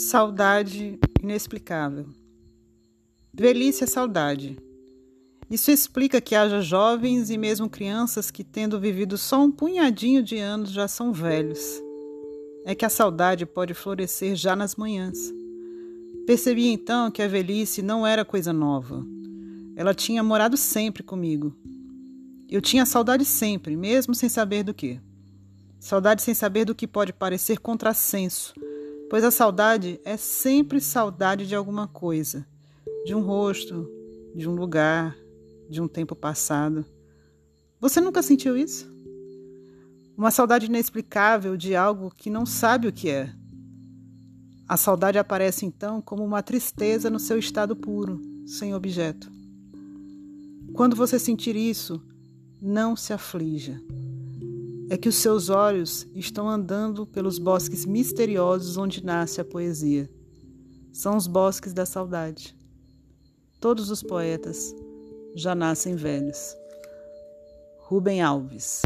Saudade inexplicável. Velhice é saudade. Isso explica que haja jovens e mesmo crianças que, tendo vivido só um punhadinho de anos, já são velhos. É que a saudade pode florescer já nas manhãs. Percebi então que a velhice não era coisa nova. Ela tinha morado sempre comigo. Eu tinha saudade sempre, mesmo sem saber do que. Saudade sem saber do que pode parecer contrassenso pois a saudade é sempre saudade de alguma coisa, de um rosto, de um lugar, de um tempo passado. Você nunca sentiu isso? Uma saudade inexplicável de algo que não sabe o que é. A saudade aparece então como uma tristeza no seu estado puro, sem objeto. Quando você sentir isso, não se aflija é que os seus olhos estão andando pelos bosques misteriosos onde nasce a poesia. São os bosques da saudade. Todos os poetas já nascem velhos. Rubem Alves